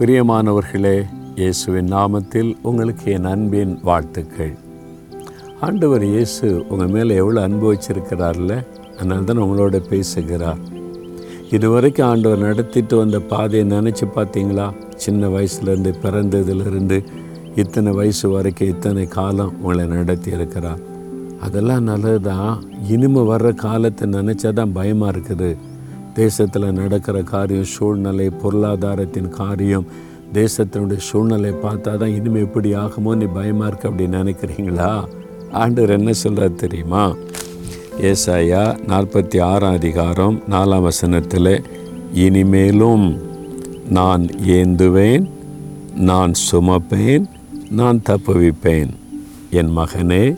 பிரியமானவர்களே இயேசுவின் நாமத்தில் உங்களுக்கு என் அன்பின் வாழ்த்துக்கள். ஆண்டவர் இயேசு உங்கள் மேலே எவ்வளோ அன்பு வச்சிருக்கிறார்ல அதனால தான் உங்களோட பேசுகிறார். இதுவரைக்கும் ஆண்டவர் நடத்திட்டு வந்த பாதையை நினச்சி பார்த்தீங்களா? சின்ன வயசுலேருந்து பிறந்ததுலேருந்து இத்தனை வயசு வரைக்கும் இத்தனை காலம் உங்களை நடத்தி இருக்கிறார். அதெல்லாம் நல்லது தான் இனிமே வர்ற காலத்தை நினச்சா தான் பயமாக இருக்குது. தேசத்தில் நடக்கிற காரியம் சூழ்நிலை பொருளாதாரத்தின் காரியம் தேசத்தினுடைய சூழ்நிலை பார்த்தா தான் இனிமேல் எப்படி ஆகுமோ நீ பயமாக இருக்கு அப்படின்னு நினைக்கிறீங்களா? ஆண்டவர் என்ன சொல்கிறார் தெரியுமா? ஏசாயா நாற்பத்தி ஆறாம் அதிகாரம் நாலாம் வசனத்தில் இனிமேலும் நான் ஏந்துவேன் நான் சுமப்பேன் நான் தப்புவிப்பேன். என் மகனே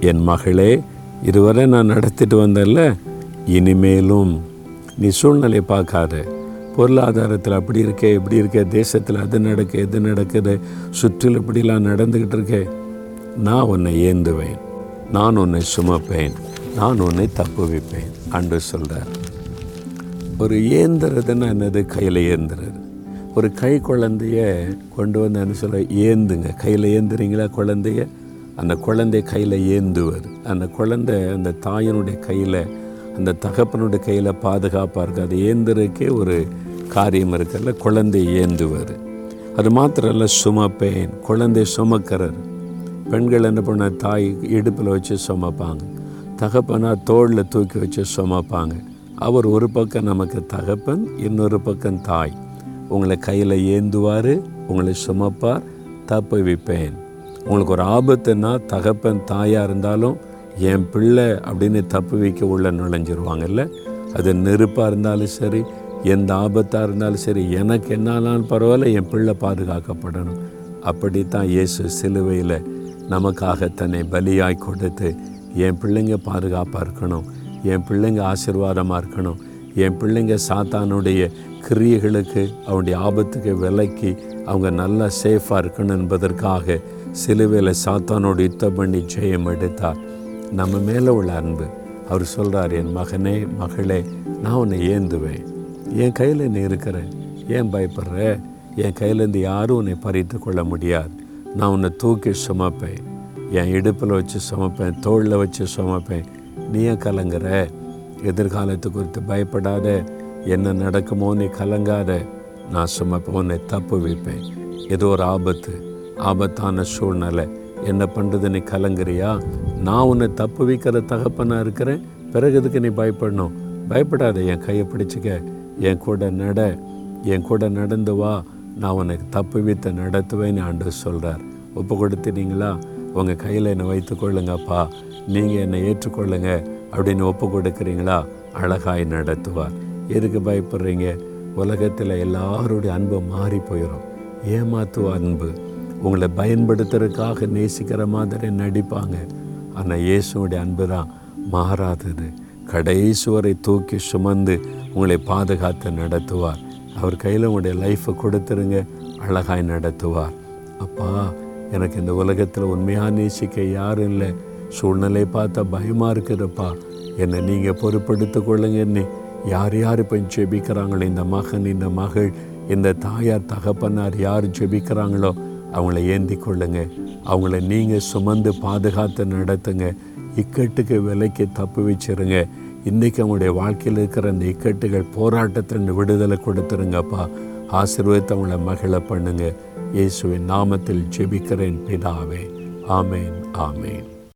என் மகளே இதுவரை நான் நடத்திட்டு வந்தேன்ல இனிமேலும் நீ சூழ்நிலை பார்க்காத. பொருளாதாரத்தில் அப்படி இருக்கே இப்படி இருக்கே தேசத்தில் அது நடக்க எது நடக்குது சுற்றில் இப்படிலாம் நடந்துக்கிட்டு இருக்க. நான் உன்னை ஏந்துவேன். நான் உன்னை சுமப்பேன். நான் உன்னை தப்புவிப்பேன். அன்று சொல்கிறார் ஒரு ஏந்துறதுன்னா என்னது? கையில் ஏந்துறது. ஒரு கை குழந்தைய கொண்டு வந்து என்ன சொல்ல ஏந்துங்க. கையில் ஏந்துறீங்களா குழந்தைய? அந்த குழந்தை கையில் ஏந்துவது. அந்த குழந்தை அந்த தாயினுடைய கையில் அந்த தகப்பனுடைய கையில் பாதுகாப்பாக இருக்குது அது ஒரு காரியம் இருக்குல்ல? குழந்தை ஏந்துவார். அது மாத்திரம் இல்லை சுமப்பேன். குழந்தை சுமக்கிறார். பெண்கள் என்ன பண்ண தாய் இடுப்பில் வச்சு சுமப்பாங்க. தகப்பனா தோளில் தூக்கி வச்சு சுமப்பாங்க. அவர் ஒரு பக்கம் நமக்கு தகப்பன் இன்னொரு பக்கம் தாய். உங்களை கையில் ஏந்துவார் உங்களை சுமப்பார் தப்பு வைப்பேன் உங்களுக்கு ஒரு ஆபத்துன்னா தகப்பன் தாயாக இருந்தாலும் என் பிள்ளை அப்படின்னு தப்பு வைக்க உள்ள நுழைஞ்சிருவாங்கல்ல? அது நெருப்பாக இருந்தாலும் சரி எந்த ஆபத்தாக இருந்தாலும் சரி எனக்கு என்னாலும் பரவாயில்ல என் பிள்ளை பாதுகாக்கப்படணும். அப்படித்தான் இயேசு சிலுவையில் நமக்காக தன்னை பலியாய் கொடுத்து என் பிள்ளைங்க பாதுகாப்பாக இருக்கணும் என் பிள்ளைங்க ஆசீர்வாதமாக இருக்கணும் என் பிள்ளைங்க சாத்தானுடைய கிரியைகளுக்கு அவனுடைய ஆபத்துக்கு விலக்கி அவங்க நல்லா சேஃபாக இருக்கணும் என்பதற்காக சிலுவையில் சாத்தானோடு யுத்தம் பண்ணி ஜெயம் எடுத்தார். நம்ம மேலே உள்ள அன்பு. அவர் சொல்கிறார் என் மகனே மகளே நான் உன்னை ஏந்துவேன். என் கையில் நீ இருக்கிற ஏன் பயப்படுற? என் கையிலேருந்து யாரும் உன்னை பறித்து கொள்ள முடியாது. நான் உன்னை தூக்கி சுமப்பேன். என் இடுப்பில் வச்சு சுமப்பேன் தோளில் வச்சு சுமப்பேன். நீ ஏன் கலங்குற? எதிர்காலத்து குறித்து பயப்படாத. என்ன நடக்குமோ நீ கலங்காத. நான் சுமப்பேன் உன்னை தப்பு வைப்பேன். ஏதோ ஒரு ஆபத்து ஆபத்தான சூழ்நிலை. என்ன பண்ணுறது நீ கலங்குறியா? நான் உன்னை தப்பு வைக்கிற தகப்பனாக இருக்கிறேன். பிறகு இதுக்கு நீ பயப்படணும்? பயப்படாத என் கையை பிடிச்சிக்க. என் கூட நட. என் கூட நடந்து வா. நான் உனக்கு தப்பு வைத்து நடத்துவேன்னு ஆண்டு சொல்கிறார் ஒப்பு கொடுத்துனீங்களா உங்கள் கையில் என்னை வைத்துக்கொள்ளுங்கப்பா நீங்கள் என்னை ஏற்றுக்கொள்ளுங்க அப்படின்னு ஒப்பு கொடுக்குறீங்களா? அழகாய் நடத்துவார். எதுக்கு பயப்படுறீங்க? உலகத்தில் எல்லாருடைய அன்பு மாறி போயிடும் ஏமாத்துவ அன்பு. உங்களை பயன்படுத்துறதுக்காக நேசிக்கிற மாதிரி நடிப்பாங்க. ஆனால் இயேசுடைய அன்பு தான் மாறாதது. கடைசி வரை தூக்கி சுமந்து உங்களை பாதுகாத்து நடத்துவார். அவர் கையில் உங்களுடைய லைஃப்பை கொடுத்துருங்க. அழகாய் நடத்துவார். அப்பா எனக்கு இந்த உலகத்தில் உண்மையாக நேசிக்க யாரும் இல்லை. சூழ்நிலை பார்த்தா பயமாக இருக்குதுப்பா. என்னை நீங்கள் பொறுப்படுத்து கொள்ளுங்கன்னு யார் யார் இப்போ ஜெபிக்கிறாங்களோ இந்த மகன் இந்த மகள் இந்த தாயார் தகப்பனார் யார் ஜெபிக்கிறாங்களோ அவங்கள ஏந்தி கொள்ளுங்க. அவங்கள நீங்கள் சுமந்து பாதுகாத்து நடத்துங்க. இக்கட்டுக்கு விலைக்கு தப்பு வச்சிருங்க. இன்றைக்கி அவங்களுடைய வாழ்க்கையில் இருக்கிற அந்த இக்கட்டுகள் போராட்டத்தின் விடுதலை கொடுத்துருங்கப்பா. ஆசீர்வதித்து அவங்கள மகிழ பண்ணுங்க. இயேசுவின் நாமத்தில் ஜெபிக்கிறேன் பிதாவே. ஆமேன் ஆமேன்.